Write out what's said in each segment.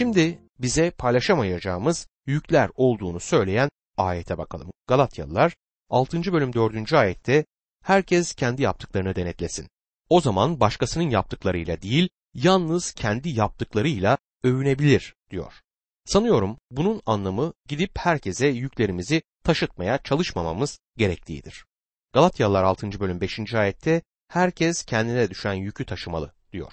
Şimdi bize paylaşamayacağımız yükler olduğunu söyleyen ayete bakalım. Galatyalılar 6. bölüm 4. ayette herkes kendi yaptıklarını denetlesin. O zaman başkasının yaptıklarıyla değil, yalnız kendi yaptıklarıyla övünebilir diyor. Sanıyorum bunun anlamı gidip herkese yüklerimizi taşıtmaya çalışmamamız gerektiğidir. Galatyalılar 6. bölüm 5. ayette herkes kendine düşen yükü taşımalı diyor.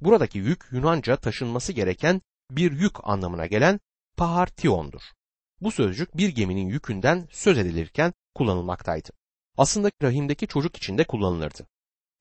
Buradaki yük Yunanca taşınması gereken bir yük anlamına gelen pahartiondur. Bu sözcük bir geminin yükünden söz edilirken kullanılmaktaydı. Aslında rahimdeki çocuk için de kullanılırdı.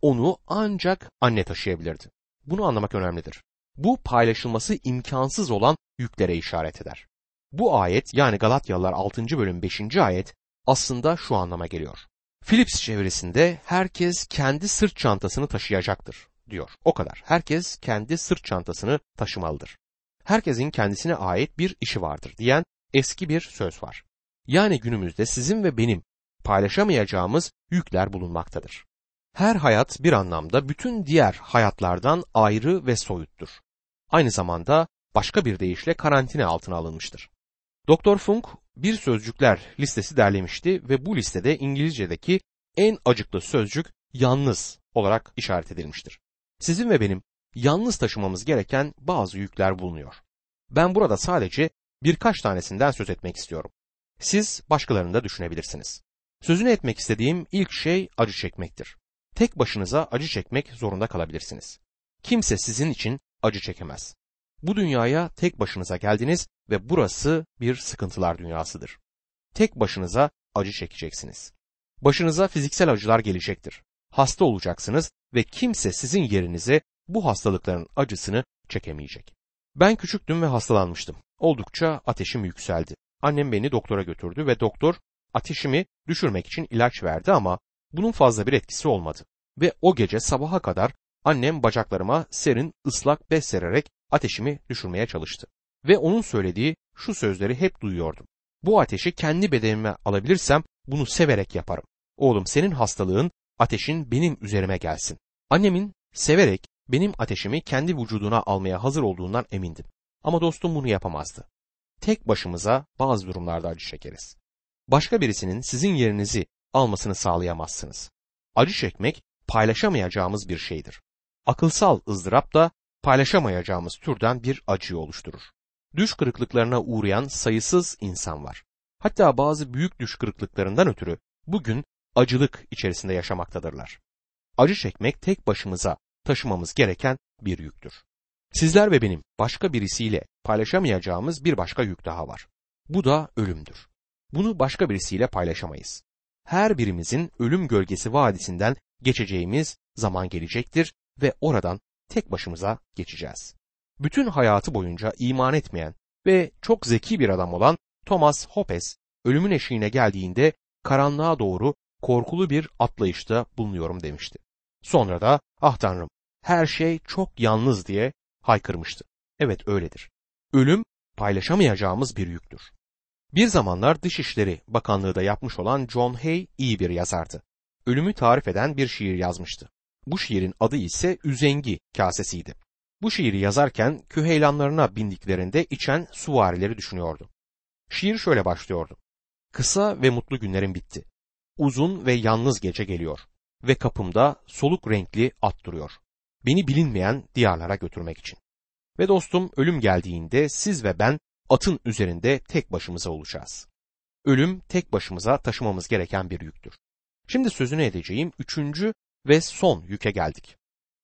Onu ancak anne taşıyabilirdi. Bunu anlamak önemlidir. Bu paylaşılması imkansız olan yüklere işaret eder. Bu ayet yani Galatyalılar 6. bölüm 5. ayet aslında şu anlama geliyor. Philips çevresinde herkes kendi sırt çantasını taşıyacaktır diyor. O kadar. Herkes kendi sırt çantasını taşımalıdır. Herkesin kendisine ait bir işi vardır diyen eski bir söz var. Yani günümüzde sizin ve benim paylaşamayacağımız yükler bulunmaktadır. Her hayat bir anlamda bütün diğer hayatlardan ayrı ve soyuttur. Aynı zamanda başka bir deyişle karantina altına alınmıştır. Doktor Funk bir sözcükler listesi derlemişti ve bu listede İngilizce'deki en acıklı sözcük yalnız olarak işaret edilmiştir. Sizin ve benim yalnız taşımamız gereken bazı yükler bulunuyor. Ben burada sadece birkaç tanesinden söz etmek istiyorum. Siz başkalarını da düşünebilirsiniz. Sözünü etmek istediğim ilk şey acı çekmektir. Tek başınıza acı çekmek zorunda kalabilirsiniz. Kimse sizin için acı çekemez. Bu dünyaya tek başınıza geldiniz ve burası bir sıkıntılar dünyasıdır. Tek başınıza acı çekeceksiniz. Başınıza fiziksel acılar gelecektir. Hasta olacaksınız ve kimse sizin yerinize bu hastalıkların acısını çekemeyecek. Ben küçüktüm ve hastalanmıştım. Oldukça ateşim yükseldi. Annem beni doktora götürdü ve doktor ateşimi düşürmek için ilaç verdi ama bunun fazla bir etkisi olmadı. Ve o gece sabaha kadar annem bacaklarıma serin ıslak bez sererek ateşimi düşürmeye çalıştı. Ve onun söylediği şu sözleri hep duyuyordum. Bu ateşi kendi bedenime alabilirsem bunu severek yaparım. Oğlum senin hastalığın ateşin benim üzerime gelsin. Annemin severek benim ateşimi kendi vücuduna almaya hazır olduğundan emindim. Ama dostum bunu yapamazdı. Tek başımıza bazı durumlarda acı çekeriz. Başka birisinin sizin yerinizi almasını sağlayamazsınız. Acı çekmek paylaşamayacağımız bir şeydir. Akılsal ızdırap da paylaşamayacağımız türden bir acıyı oluşturur. Düş kırıklıklarına uğrayan sayısız insan var. Hatta bazı büyük düş kırıklıklarından ötürü bugün acılık içerisinde yaşamaktadırlar. Acı çekmek tek başımıza taşımamız gereken bir yüktür. Sizler ve benim başka birisiyle paylaşamayacağımız bir başka yük daha var. Bu da ölümdür. Bunu başka birisiyle paylaşamayız. Her birimizin ölüm gölgesi vadisinden geçeceğimiz zaman gelecektir ve oradan tek başımıza geçeceğiz. Bütün hayatı boyunca iman etmeyen ve çok zeki bir adam olan Thomas Hobbes ölümün eşiğine geldiğinde karanlığa doğru korkulu bir atlayışta bulunuyorum demişti. Sonra da ah tanrım her şey çok yalnız diye haykırmıştı. Evet öyledir. Ölüm paylaşamayacağımız bir yüktür. Bir zamanlar Dışişleri Bakanlığı da yapmış olan John Hay iyi bir yazardı. Ölümü tarif eden bir şiir yazmıştı. Bu şiirin adı ise Üzengi kasesiydi. Bu şiiri yazarken küheylanlarına bindiklerinde içen suvarileri düşünüyordu. Şiir şöyle başlıyordu. Kısa ve mutlu günlerim bitti. Uzun ve yalnız gece geliyor ve kapımda soluk renkli at duruyor. Beni bilinmeyen diyarlara götürmek için. Ve dostum ölüm geldiğinde siz ve ben atın üzerinde tek başımıza olacağız. Ölüm tek başımıza taşımamız gereken bir yüktür. Şimdi sözünü edeceğim üçüncü ve son yüke geldik.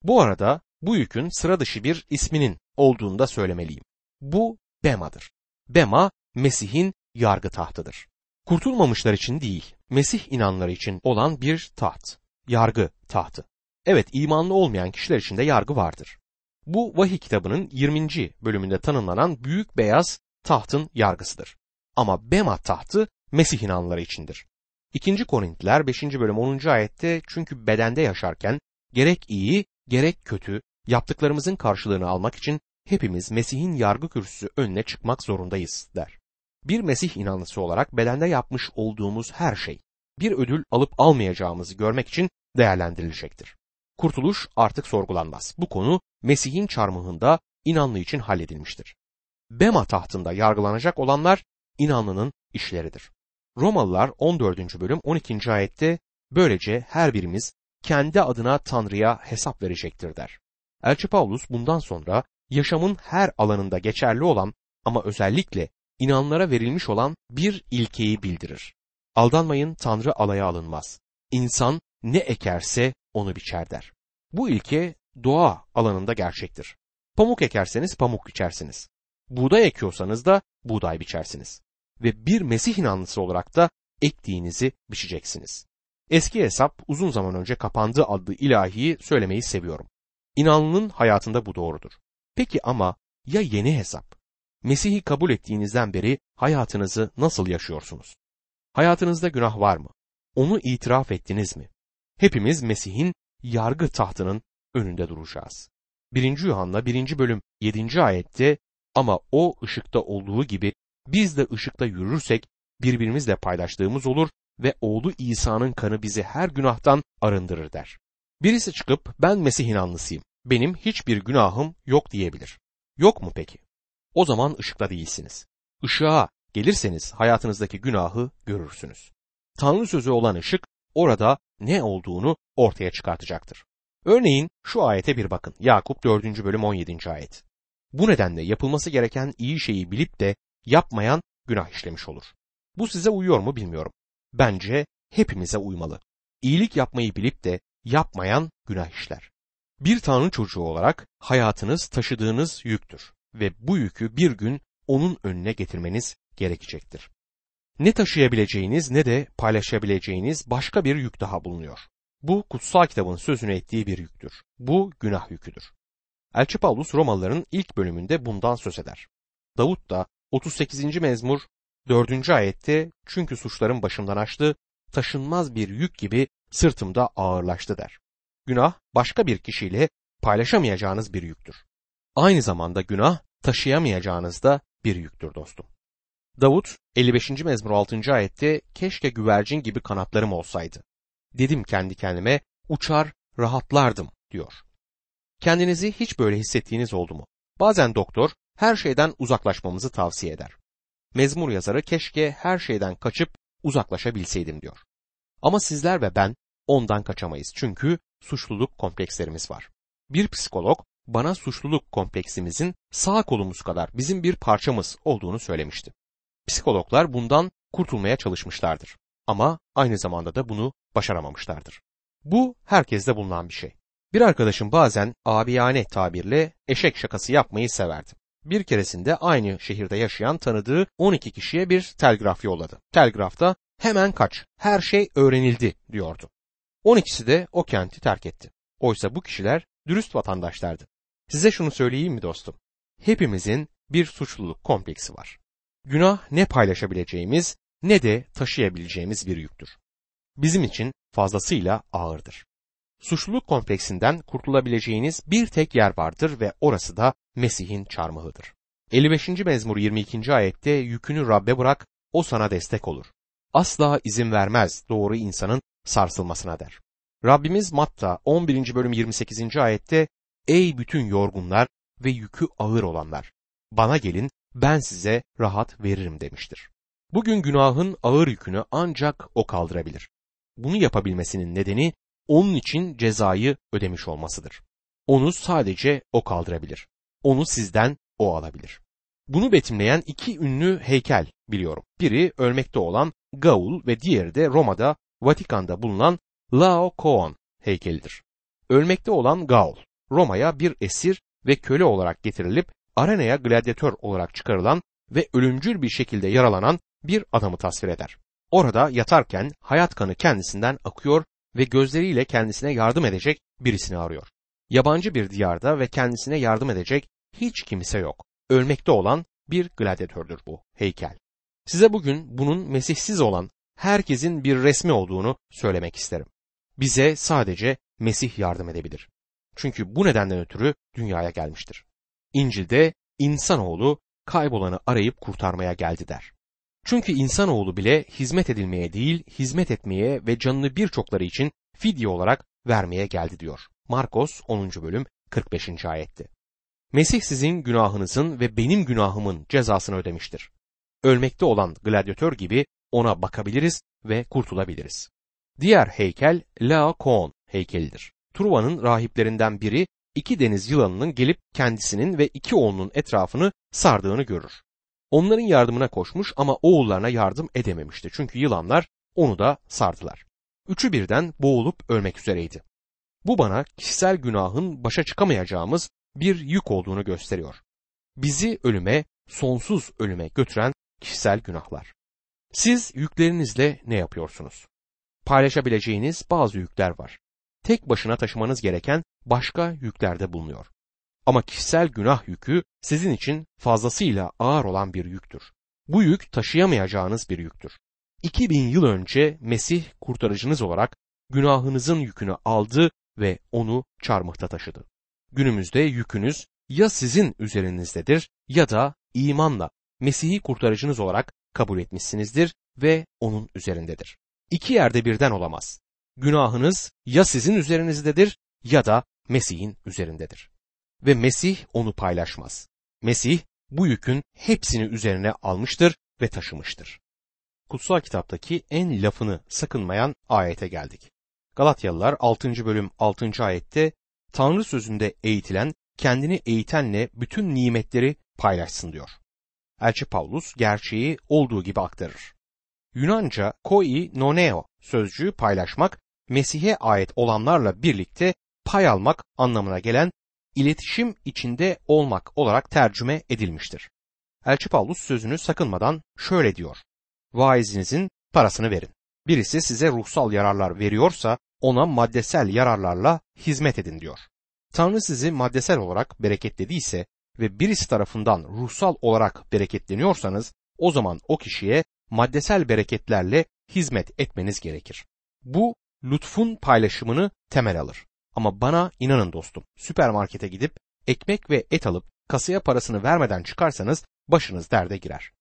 Bu arada bu yükün sıra dışı bir isminin olduğunu da söylemeliyim. Bu Bema'dır. Bema Mesih'in yargı tahtıdır. Kurtulmamışlar için değil, Mesih inanları için olan bir taht, yargı tahtı. Evet, imanlı olmayan kişiler için de yargı vardır. Bu vahiy kitabının 20. bölümünde tanımlanan büyük beyaz tahtın yargısıdır. Ama Bema tahtı Mesih inanları içindir. 2. Korintliler 5. bölüm 10. ayette çünkü bedende yaşarken gerek iyi gerek kötü yaptıklarımızın karşılığını almak için hepimiz Mesih'in yargı kürsüsü önüne çıkmak zorundayız der. Bir Mesih inanlısı olarak bedende yapmış olduğumuz her şey bir ödül alıp almayacağımızı görmek için değerlendirilecektir. Kurtuluş artık sorgulanmaz. Bu konu Mesih'in çarmıhında inanlı için halledilmiştir. Bema tahtında yargılanacak olanlar inanlının işleridir. Romalılar 14. bölüm 12. ayette böylece her birimiz kendi adına Tanrı'ya hesap verecektir der. Elçi Paulus bundan sonra yaşamın her alanında geçerli olan ama özellikle inanlara verilmiş olan bir ilkeyi bildirir. Aldanmayın Tanrı alaya alınmaz. İnsan ne ekerse onu biçer der. Bu ilke doğa alanında gerçektir. Pamuk ekerseniz pamuk biçersiniz. Buğday ekiyorsanız da buğday biçersiniz. Ve bir Mesih inanlısı olarak da ektiğinizi biçeceksiniz. Eski hesap uzun zaman önce kapandı adlı ilahiyi söylemeyi seviyorum. İnanlının hayatında bu doğrudur. Peki ama ya yeni hesap? Mesih'i kabul ettiğinizden beri hayatınızı nasıl yaşıyorsunuz? Hayatınızda günah var mı? Onu itiraf ettiniz mi? Hepimiz Mesih'in yargı tahtının önünde duracağız. 1. Yuhanna 1. bölüm 7. ayette ama o ışıkta olduğu gibi biz de ışıkta yürürsek birbirimizle paylaştığımız olur ve oğlu İsa'nın kanı bizi her günahtan arındırır der. Birisi çıkıp ben Mesih inanlısıyım, benim hiçbir günahım yok diyebilir. Yok mu peki? O zaman ışıkta değilsiniz. Işığa gelirseniz hayatınızdaki günahı görürsünüz. Tanrı sözü olan ışık orada ne olduğunu ortaya çıkartacaktır. Örneğin şu ayete bir bakın. Yakup 4. bölüm 17. ayet. Bu nedenle yapılması gereken iyi şeyi bilip de yapmayan günah işlemiş olur. Bu size uyuyor mu bilmiyorum. Bence hepimize uymalı. İyilik yapmayı bilip de yapmayan günah işler. Bir Tanrı çocuğu olarak hayatınız taşıdığınız yüktür ve bu yükü bir gün onun önüne getirmeniz gerekecektir. Ne taşıyabileceğiniz ne de paylaşabileceğiniz başka bir yük daha bulunuyor. Bu kutsal kitabın sözünü ettiği bir yüktür. Bu günah yüküdür. Elçi Paulus Romalıların ilk bölümünde bundan söz eder. Davut da 38. mezmur 4. ayette çünkü suçlarım başımdan açtı, taşınmaz bir yük gibi sırtımda ağırlaştı der. Günah başka bir kişiyle paylaşamayacağınız bir yüktür. Aynı zamanda günah taşıyamayacağınız da bir yüktür dostum. Davut 55. mezmur 6. ayette keşke güvercin gibi kanatlarım olsaydı. Dedim kendi kendime uçar rahatlardım diyor. Kendinizi hiç böyle hissettiğiniz oldu mu? Bazen doktor her şeyden uzaklaşmamızı tavsiye eder. Mezmur yazarı keşke her şeyden kaçıp uzaklaşabilseydim diyor. Ama sizler ve ben ondan kaçamayız çünkü suçluluk komplekslerimiz var. Bir psikolog bana suçluluk kompleksimizin sağ kolumuz kadar bizim bir parçamız olduğunu söylemişti. Psikologlar bundan kurtulmaya çalışmışlardır ama aynı zamanda da bunu başaramamışlardır. Bu herkeste bulunan bir şey. Bir arkadaşım bazen abiyane tabirle eşek şakası yapmayı severdi. Bir keresinde aynı şehirde yaşayan tanıdığı 12 kişiye bir telgraf yolladı. Telgrafta hemen kaç, her şey öğrenildi diyordu. 12'si de o kenti terk etti. Oysa bu kişiler dürüst vatandaşlardı. Size şunu söyleyeyim mi dostum? Hepimizin bir suçluluk kompleksi var. Günah ne paylaşabileceğimiz ne de taşıyabileceğimiz bir yüktür. Bizim için fazlasıyla ağırdır. Suçluluk kompleksinden kurtulabileceğiniz bir tek yer vardır ve orası da Mesih'in çarmıhıdır. 55. mezmur 22. ayette yükünü Rabbe bırak, o sana destek olur. Asla izin vermez doğru insanın sarsılmasına der. Rabbimiz Matta 11. bölüm 28. ayette Ey bütün yorgunlar ve yükü ağır olanlar bana gelin ben size rahat veririm demiştir. Bugün günahın ağır yükünü ancak o kaldırabilir. Bunu yapabilmesinin nedeni onun için cezayı ödemiş olmasıdır. Onu sadece o kaldırabilir. Onu sizden o alabilir. Bunu betimleyen iki ünlü heykel biliyorum. Biri ölmekte olan Gaul ve diğeri de Roma'da Vatikan'da bulunan Laocoon heykelidir. Ölmekte olan Gaul, Roma'ya bir esir ve köle olarak getirilip arenaya gladyatör olarak çıkarılan ve ölümcül bir şekilde yaralanan bir adamı tasvir eder. Orada yatarken hayat kanı kendisinden akıyor ve gözleriyle kendisine yardım edecek birisini arıyor. Yabancı bir diyarda ve kendisine yardım edecek hiç kimse yok. Ölmekte olan bir gladyatördür bu heykel. Size bugün bunun mesihsiz olan herkesin bir resmi olduğunu söylemek isterim. Bize sadece Mesih yardım edebilir. Çünkü bu nedenden ötürü dünyaya gelmiştir. İncil'de insanoğlu kaybolanı arayıp kurtarmaya geldi der. Çünkü insanoğlu bile hizmet edilmeye değil, hizmet etmeye ve canını birçokları için fidye olarak vermeye geldi diyor. Markos 10. bölüm 45. ayette. Mesih sizin günahınızın ve benim günahımın cezasını ödemiştir. Ölmekte olan gladyatör gibi ona bakabiliriz ve kurtulabiliriz. Diğer heykel Laokoon heykelidir. Truva'nın rahiplerinden biri iki deniz yılanının gelip kendisinin ve iki oğlunun etrafını sardığını görür. Onların yardımına koşmuş ama oğullarına yardım edememişti. Çünkü yılanlar onu da sardılar. Üçü birden boğulup ölmek üzereydi. Bu bana kişisel günahın başa çıkamayacağımız bir yük olduğunu gösteriyor. Bizi ölüme, sonsuz ölüme götüren kişisel günahlar. Siz yüklerinizle ne yapıyorsunuz? Paylaşabileceğiniz bazı yükler var. Tek başına taşımanız gereken başka yüklerde bulunuyor. Ama kişisel günah yükü sizin için fazlasıyla ağır olan bir yüktür. Bu yük taşıyamayacağınız bir yüktür. 2000 yıl önce Mesih kurtarıcınız olarak günahınızın yükünü aldı ve onu çarmıhta taşıdı. Günümüzde yükünüz ya sizin üzerinizdedir ya da imanla Mesih'i kurtarıcınız olarak kabul etmişsinizdir ve onun üzerindedir. İki yerde birden olamaz. Günahınız ya sizin üzerinizdedir ya da Mesih'in üzerindedir. Ve Mesih onu paylaşmaz. Mesih bu yükün hepsini üzerine almıştır ve taşımıştır. Kutsal kitaptaki en lafını sakınmayan ayete geldik. Galatyalılar 6. bölüm 6. ayette Tanrı sözünde eğitilen kendini eğitenle bütün nimetleri paylaşsın diyor. Elçi Paulus gerçeği olduğu gibi aktarır. Yunanca koi noneo sözcüğü paylaşmak, Mesih'e ait olanlarla birlikte pay almak anlamına gelen iletişim içinde olmak olarak tercüme edilmiştir. Elçi Paulus sözünü sakınmadan şöyle diyor. Vaizinizin parasını verin. Birisi size ruhsal yararlar veriyorsa ona maddesel yararlarla hizmet edin diyor. Tanrı sizi maddesel olarak bereketlediyse ve birisi tarafından ruhsal olarak bereketleniyorsanız o zaman o kişiye maddesel bereketlerle hizmet etmeniz gerekir. Bu lütfun paylaşımını temel alır. Ama bana inanın dostum, süpermarkete gidip ekmek ve et alıp kasaya parasını vermeden çıkarsanız başınız derde girer.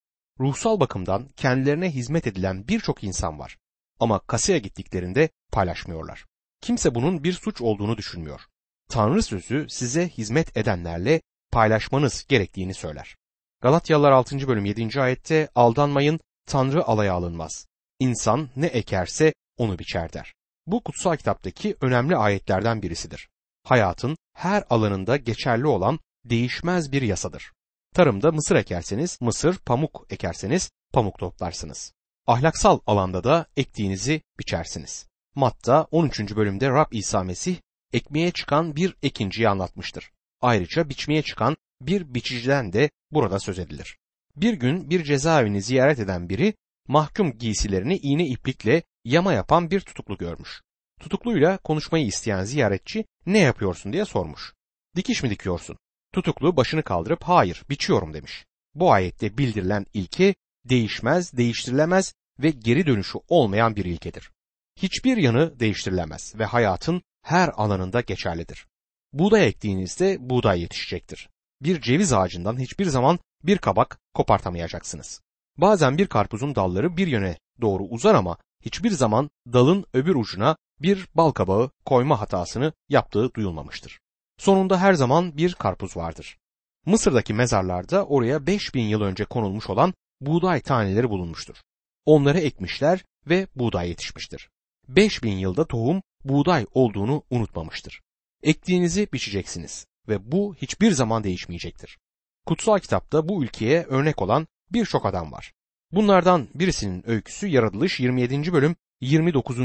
Ruhsal bakımdan kendilerine hizmet edilen birçok insan var. Ama kasaya gittiklerinde paylaşmıyorlar. Kimse bunun bir suç olduğunu düşünmüyor. Tanrı sözü size hizmet edenlerle paylaşmanız gerektiğini söyler. Galatyalılar 6. bölüm 7. ayette aldanmayın Tanrı alaya alınmaz. İnsan ne ekerse onu biçer der. Bu kutsal kitaptaki önemli ayetlerden birisidir. Hayatın her alanında geçerli olan değişmez bir yasadır. Tarımda mısır ekerseniz mısır, pamuk ekerseniz pamuk toplarsınız. Ahlaksal alanda da ektiğinizi biçersiniz. Matta 13. bölümde Rab İsa Mesih ekmeğe çıkan bir ekinciyi anlatmıştır. Ayrıca biçmeye çıkan bir biçiciden de burada söz edilir. Bir gün bir cezaevini ziyaret eden biri mahkum giysilerini iğne iplikle yama yapan bir tutuklu görmüş. Tutukluyla konuşmayı isteyen ziyaretçi ne yapıyorsun diye sormuş. Dikiş mi dikiyorsun? Tutuklu başını kaldırıp hayır biçiyorum demiş. Bu ayette bildirilen ilke değişmez, değiştirilemez ve geri dönüşü olmayan bir ilkedir. Hiçbir yanı değiştirilemez ve hayatın her alanında geçerlidir. Buğday ektiğinizde buğday yetişecektir. Bir ceviz ağacından hiçbir zaman bir kabak kopartamayacaksınız. Bazen bir karpuzun dalları bir yöne doğru uzar ama hiçbir zaman dalın öbür ucuna bir bal kabağı koyma hatasını yaptığı duyulmamıştır. Sonunda her zaman bir karpuz vardır. Mısır'daki mezarlarda oraya 5000 yıl önce konulmuş olan buğday taneleri bulunmuştur. Onları ekmişler ve buğday yetişmiştir. 5000 yılda tohum buğday olduğunu unutmamıştır. Ektiğinizi biçeceksiniz ve bu hiçbir zaman değişmeyecektir. Kutsal kitapta bu ülkeye örnek olan birçok adam var. Bunlardan birisinin öyküsü Yaratılış 27. bölüm 29.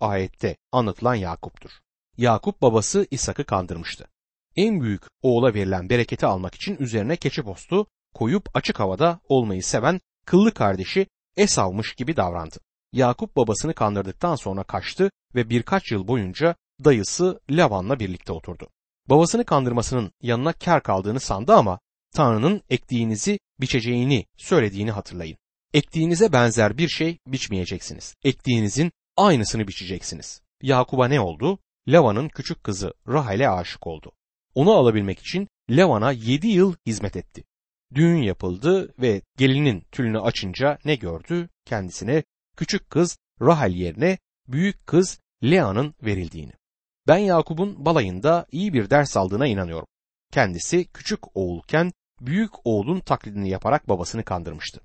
ayette anlatılan Yakup'tur. Yakup babası İshak'ı kandırmıştı. En büyük oğula verilen bereketi almak için üzerine keçi postu koyup açık havada olmayı seven kıllı kardeşi Esav'mış gibi davrandı. Yakup babasını kandırdıktan sonra kaçtı ve birkaç yıl boyunca dayısı Lavan'la birlikte oturdu. Babasını kandırmasının yanına kar kaldığını sandı ama Tanrı'nın ektiğinizi biçeceğini söylediğini hatırlayın. Ektiğinize benzer bir şey biçmeyeceksiniz. Ektiğinizin aynısını biçeceksiniz. Yakup'a ne oldu? Lavan'ın küçük kızı Rahel'e aşık oldu. Onu alabilmek için Lavan'a yedi yıl hizmet etti. Düğün yapıldı ve gelinin tülünü açınca ne gördü? Kendisine küçük kız Rahel yerine büyük kız Lea'nın verildiğini. Ben Yakup'un balayında iyi bir ders aldığına inanıyorum. kendisi küçük oğulken büyük oğlun taklidini yaparak babasını kandırmıştı.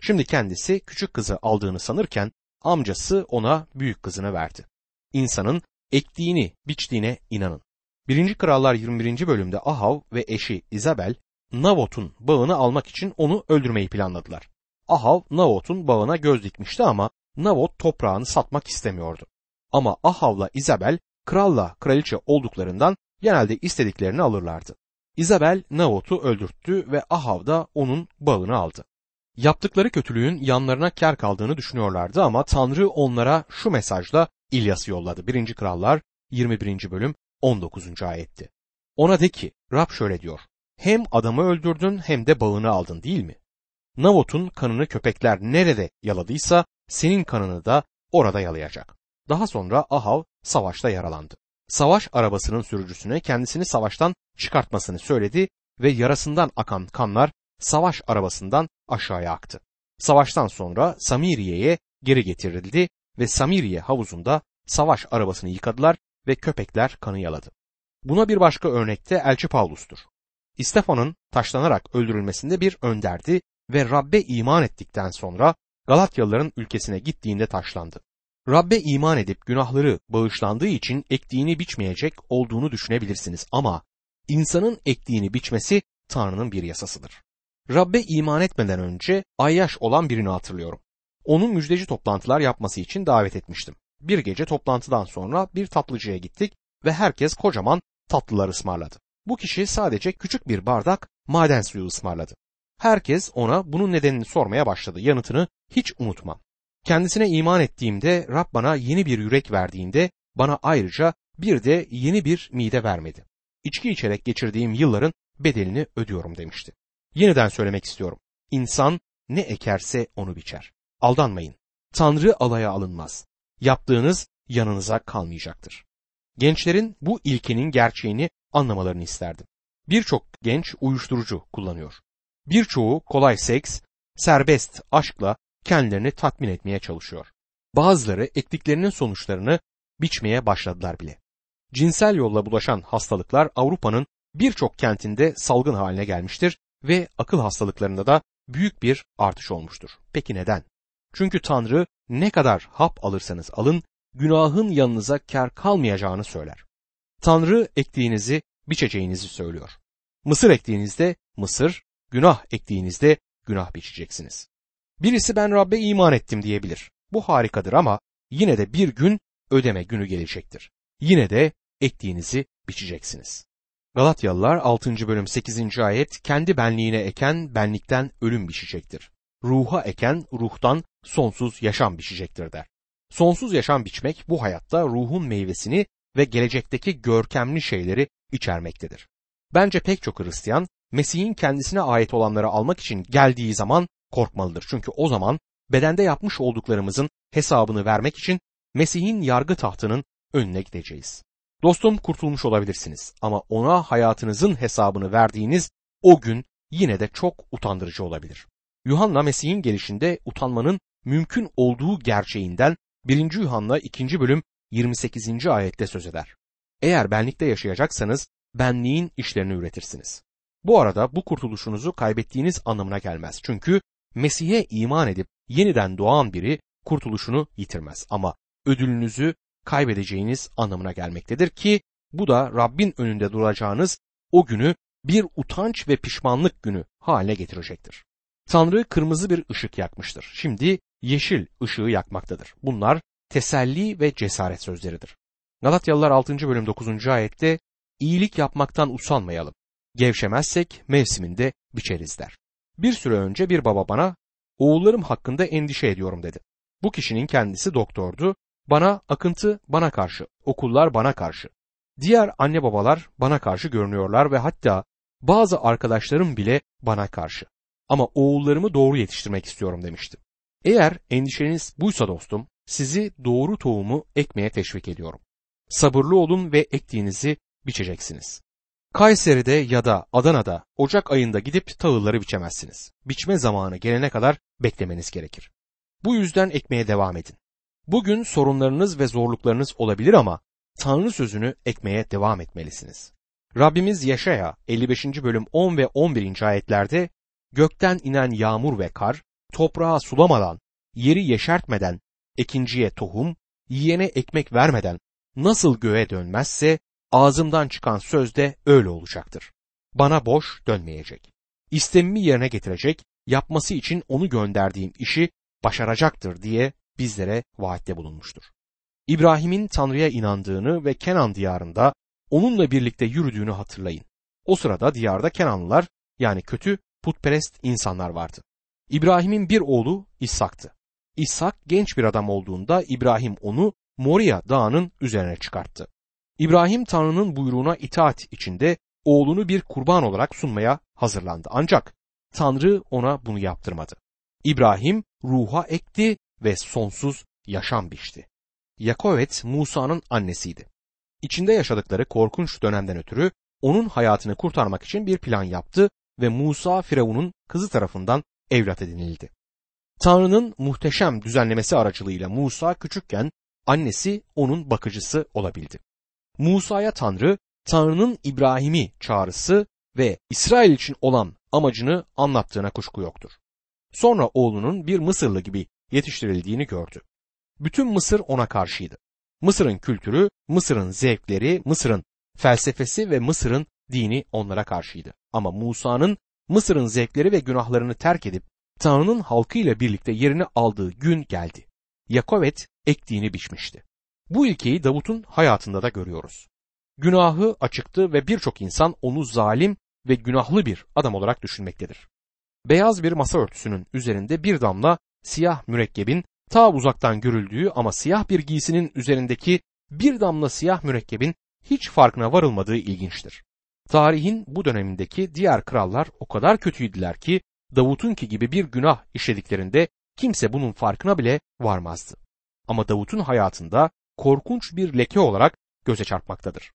Şimdi kendisi küçük kızı aldığını sanırken amcası ona büyük kızını verdi. İnsanın ektiğini, biçtiğine inanın. 1. Krallar 21. bölümde Ahav ve eşi Isabel Navot'un bağını almak için onu öldürmeyi planladılar. Ahav Navot'un bağına göz dikmişti ama Navot toprağını satmak istemiyordu. Ama Ahav'la Isabel kralla kraliçe olduklarından genelde istediklerini alırlardı. Isabel Navot'u öldürttü ve Ahav da onun bağını aldı. Yaptıkları kötülüğün yanlarına kar kaldığını düşünüyorlardı ama Tanrı onlara şu mesajla İlyas'ı yolladı. 1. Krallar 21. bölüm 19. ayetti. Ona de ki Rab şöyle diyor. Hem adamı öldürdün hem de bağını aldın değil mi? Navot'un kanını köpekler nerede yaladıysa senin kanını da orada yalayacak. Daha sonra Ahav savaşta yaralandı. Savaş arabasının sürücüsüne kendisini savaştan çıkartmasını söyledi ve yarasından akan kanlar savaş arabasından aşağıya aktı. Savaştan sonra Samiriye'ye geri getirildi ve Samiriye havuzunda savaş arabasını yıkadılar ve köpekler kanı yaladı. Buna bir başka örnekte Elçi Pavlus'tur. İstefan'ın taşlanarak öldürülmesinde bir önderdi ve Rabbe iman ettikten sonra Galatyalıların ülkesine gittiğinde taşlandı. Rabbe iman edip günahları bağışlandığı için ektiğini biçmeyecek olduğunu düşünebilirsiniz ama insanın ektiğini biçmesi Tanrı'nın bir yasasıdır. Rabbe iman etmeden önce ayyaş olan birini hatırlıyorum. Onun müjdeci toplantılar yapması için davet etmiştim. Bir gece toplantıdan sonra bir tatlıcıya gittik ve herkes kocaman tatlılar ısmarladı. Bu kişi sadece küçük bir bardak maden suyu ısmarladı. Herkes ona bunun nedenini sormaya başladı. Yanıtını hiç unutmam. Kendisine iman ettiğimde Rab bana yeni bir yürek verdiğinde bana ayrıca bir de yeni bir mide vermedi. İçki içerek geçirdiğim yılların bedelini ödüyorum demişti. Yeniden söylemek istiyorum. İnsan ne ekerse onu biçer. Aldanmayın. Tanrı alaya alınmaz. Yaptığınız yanınıza kalmayacaktır. Gençlerin bu ilkenin gerçeğini anlamalarını isterdim. Birçok genç uyuşturucu kullanıyor. Birçoğu kolay seks, serbest aşkla kendilerini tatmin etmeye çalışıyor. Bazıları ektiklerinin sonuçlarını biçmeye başladılar bile. Cinsel yolla bulaşan hastalıklar Avrupa'nın birçok kentinde salgın haline gelmiştir ve akıl hastalıklarında da büyük bir artış olmuştur. Peki neden? Çünkü Tanrı ne kadar hap alırsanız alın günahın yanınıza kar kalmayacağını söyler. Tanrı ektiğinizi biçeceğinizi söylüyor. Mısır ektiğinizde mısır, günah ektiğinizde günah biçeceksiniz. Birisi ben Rabbe iman ettim diyebilir. Bu harikadır ama yine de bir gün ödeme günü gelecektir. Yine de ektiğinizi biçeceksiniz. Galatyalılar 6. bölüm 8. ayet kendi benliğine eken benlikten ölüm biçecektir. Ruha eken ruhtan sonsuz yaşam biçecektir der. Sonsuz yaşam biçmek bu hayatta ruhun meyvesini ve gelecekteki görkemli şeyleri içermektedir. Bence pek çok Hristiyan Mesih'in kendisine ait olanları almak için geldiği zaman korkmalıdır. Çünkü o zaman bedende yapmış olduklarımızın hesabını vermek için Mesih'in yargı tahtının önüne gideceğiz. Dostum kurtulmuş olabilirsiniz ama ona hayatınızın hesabını verdiğiniz o gün yine de çok utandırıcı olabilir. Yuhanna Mesih'in gelişinde utanmanın mümkün olduğu gerçeğinden 1. Yuhanna 2. bölüm 28. ayette söz eder. Eğer benlikte yaşayacaksanız benliğin işlerini üretirsiniz. Bu arada bu kurtuluşunuzu kaybettiğiniz anlamına gelmez. Çünkü Mesih'e iman edip yeniden doğan biri kurtuluşunu yitirmez ama ödülünüzü kaybedeceğiniz anlamına gelmektedir ki bu da Rabbin önünde duracağınız o günü bir utanç ve pişmanlık günü haline getirecektir. Tanrı kırmızı bir ışık yakmıştır. Şimdi yeşil ışığı yakmaktadır. Bunlar teselli ve cesaret sözleridir. Galatyalılar 6. bölüm 9. ayette iyilik yapmaktan usanmayalım. Gevşemezsek mevsiminde biçeriz der. Bir süre önce bir baba bana oğullarım hakkında endişe ediyorum dedi. Bu kişinin kendisi doktordu. Bana akıntı bana karşı, okullar bana karşı. Diğer anne babalar bana karşı görünüyorlar ve hatta bazı arkadaşlarım bile bana karşı. Ama oğullarımı doğru yetiştirmek istiyorum demişti. Eğer endişeniz buysa dostum, sizi doğru tohumu ekmeye teşvik ediyorum. Sabırlı olun ve ektiğinizi biçeceksiniz. Kayseri'de ya da Adana'da Ocak ayında gidip tahılları biçemezsiniz. Biçme zamanı gelene kadar beklemeniz gerekir. Bu yüzden ekmeye devam edin. Bugün sorunlarınız ve zorluklarınız olabilir ama Tanrı sözünü ekmeye devam etmelisiniz. Rabbimiz Yaşaya 55. bölüm 10 ve 11. ayetlerde gökten inen yağmur ve kar toprağa sulamadan, yeri yeşertmeden, ekinciye tohum, yiyene ekmek vermeden nasıl göğe dönmezse ağzımdan çıkan söz de öyle olacaktır. Bana boş dönmeyecek. İstemimi yerine getirecek, yapması için onu gönderdiğim işi başaracaktır diye bizlere vaatte bulunmuştur. İbrahim'in Tanrı'ya inandığını ve Kenan diyarında onunla birlikte yürüdüğünü hatırlayın. O sırada diyarda Kenanlılar yani kötü putperest insanlar vardı. İbrahim'in bir oğlu İshak'tı. İshak genç bir adam olduğunda İbrahim onu Moria dağının üzerine çıkarttı. İbrahim Tanrı'nın buyruğuna itaat içinde oğlunu bir kurban olarak sunmaya hazırlandı. Ancak Tanrı ona bunu yaptırmadı. İbrahim ruha ekti ve sonsuz yaşam biçti. Yakovet Musa'nın annesiydi. İçinde yaşadıkları korkunç dönemden ötürü onun hayatını kurtarmak için bir plan yaptı ve Musa Firavun'un kızı tarafından evlat edinildi. Tanrı'nın muhteşem düzenlemesi aracılığıyla Musa küçükken annesi onun bakıcısı olabildi. Musa'ya Tanrı, Tanrı'nın İbrahim'i çağrısı ve İsrail için olan amacını anlattığına kuşku yoktur. Sonra oğlunun bir Mısırlı gibi yetiştirildiğini gördü. Bütün Mısır ona karşıydı. Mısır'ın kültürü, Mısır'ın zevkleri, Mısır'ın felsefesi ve Mısır'ın dini onlara karşıydı. Ama Musa'nın Mısır'ın zevkleri ve günahlarını terk edip Tanrı'nın halkıyla birlikte yerini aldığı gün geldi. Yakovet ektiğini biçmişti. Bu ilkeyi Davut'un hayatında da görüyoruz. Günahı açıktı ve birçok insan onu zalim ve günahlı bir adam olarak düşünmektedir. Beyaz bir masa örtüsünün üzerinde bir damla siyah mürekkebin ta uzaktan görüldüğü ama siyah bir giysinin üzerindeki bir damla siyah mürekkebin hiç farkına varılmadığı ilginçtir. Tarihin bu dönemindeki diğer krallar o kadar kötüydüler ki Davut'unki gibi bir günah işlediklerinde kimse bunun farkına bile varmazdı. Ama Davut'un hayatında korkunç bir leke olarak göze çarpmaktadır.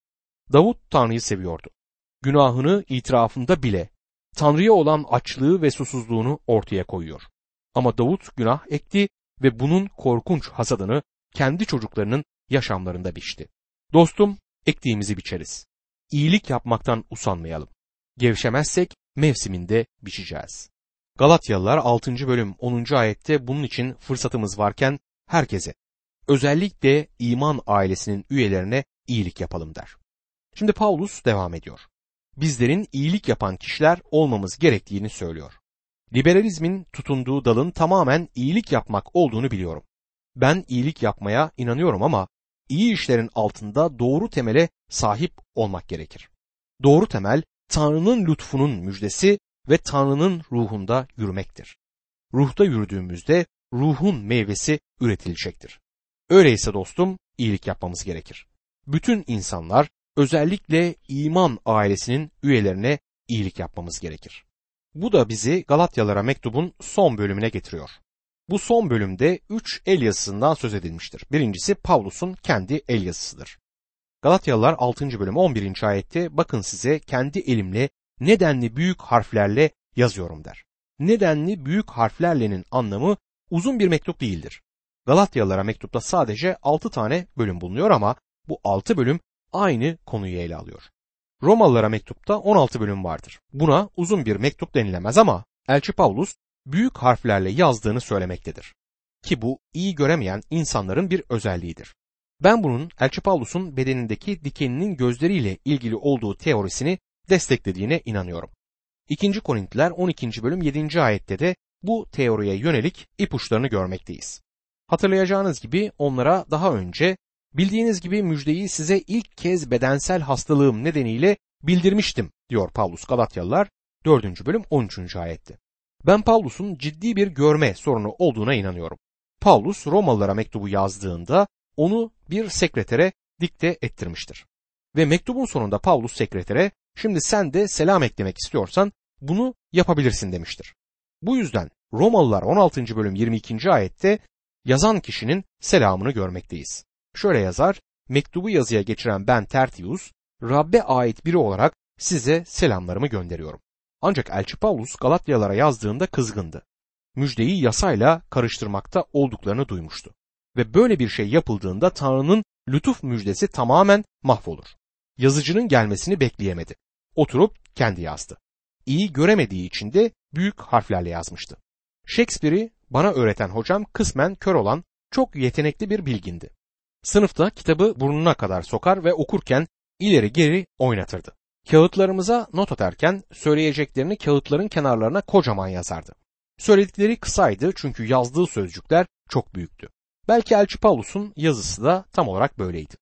Davut Tanrı'yı seviyordu. Günahını itirafında bile Tanrı'ya olan açlığı ve susuzluğunu ortaya koyuyor. Ama Davut günah ekti ve bunun korkunç hasadını kendi çocuklarının yaşamlarında biçti. Dostum, ektiğimizi biçeriz. İyilik yapmaktan usanmayalım. Gevşemezsek mevsiminde biçeceğiz. Galatyalılar 6. bölüm 10. ayette bunun için fırsatımız varken herkese, özellikle iman ailesinin üyelerine iyilik yapalım der. Şimdi Paulus devam ediyor. Bizlerin iyilik yapan kişiler olmamız gerektiğini söylüyor. Liberalizmin tutunduğu dalın tamamen iyilik yapmak olduğunu biliyorum. Ben iyilik yapmaya inanıyorum ama iyi işlerin altında doğru temele sahip olmak gerekir. Doğru temel Tanrı'nın lütfunun müjdesi ve Tanrı'nın ruhunda yürümektir. Ruhta yürüdüğümüzde ruhun meyvesi üretilecektir. Öyleyse dostum iyilik yapmamız gerekir. Bütün insanlar özellikle iman ailesinin üyelerine iyilik yapmamız gerekir. Bu da bizi Galatyalara mektubun son bölümüne getiriyor. Bu son bölümde üç el yazısından söz edilmiştir. Birincisi Pavlus'un kendi el yazısıdır. Galatyalılar 6. bölüm 11. ayette bakın size kendi elimle nedenli büyük harflerle yazıyorum der. Nedenli büyük harflerle'nin anlamı uzun bir mektup değildir. Galatyalılara mektupta sadece 6 tane bölüm bulunuyor ama bu 6 bölüm aynı konuyu ele alıyor. Romalılara mektupta 16 bölüm vardır. Buna uzun bir mektup denilemez ama Elçi Pavlus büyük harflerle yazdığını söylemektedir. Ki bu iyi göremeyen insanların bir özelliğidir. Ben bunun Elçi Pavlus'un bedenindeki dikeninin gözleriyle ilgili olduğu teorisini desteklediğine inanıyorum. 2. Korintliler 12. bölüm 7. ayette de bu teoriye yönelik ipuçlarını görmekteyiz. Hatırlayacağınız gibi onlara daha önce bildiğiniz gibi müjdeyi size ilk kez bedensel hastalığım nedeniyle bildirmiştim diyor Pavlus Galatyalılar 4. bölüm 13. ayette. Ben Pavlus'un ciddi bir görme sorunu olduğuna inanıyorum. Pavlus Romalılara mektubu yazdığında onu bir sekretere dikte ettirmiştir. Ve mektubun sonunda Pavlus sekretere şimdi sen de selam eklemek istiyorsan bunu yapabilirsin demiştir. Bu yüzden Romalılar 16. bölüm 22. ayette yazan kişinin selamını görmekteyiz. Şöyle yazar, mektubu yazıya geçiren ben Tertius, Rabbe ait biri olarak size selamlarımı gönderiyorum. Ancak Elçi Paulus Galatyalara yazdığında kızgındı. Müjdeyi yasayla karıştırmakta olduklarını duymuştu. Ve böyle bir şey yapıldığında Tanrı'nın lütuf müjdesi tamamen mahvolur. yazıcının gelmesini bekleyemedi. Oturup kendi yazdı. İyi göremediği için de büyük harflerle yazmıştı. Shakespeare'i bana öğreten hocam kısmen kör olan çok yetenekli bir bilgindi. Sınıfta kitabı burnuna kadar sokar ve okurken ileri geri oynatırdı. Kağıtlarımıza not atarken söyleyeceklerini kağıtların kenarlarına kocaman yazardı. Söyledikleri kısaydı çünkü yazdığı sözcükler çok büyüktü. Belki Elçi Paulus'un yazısı da tam olarak böyleydi.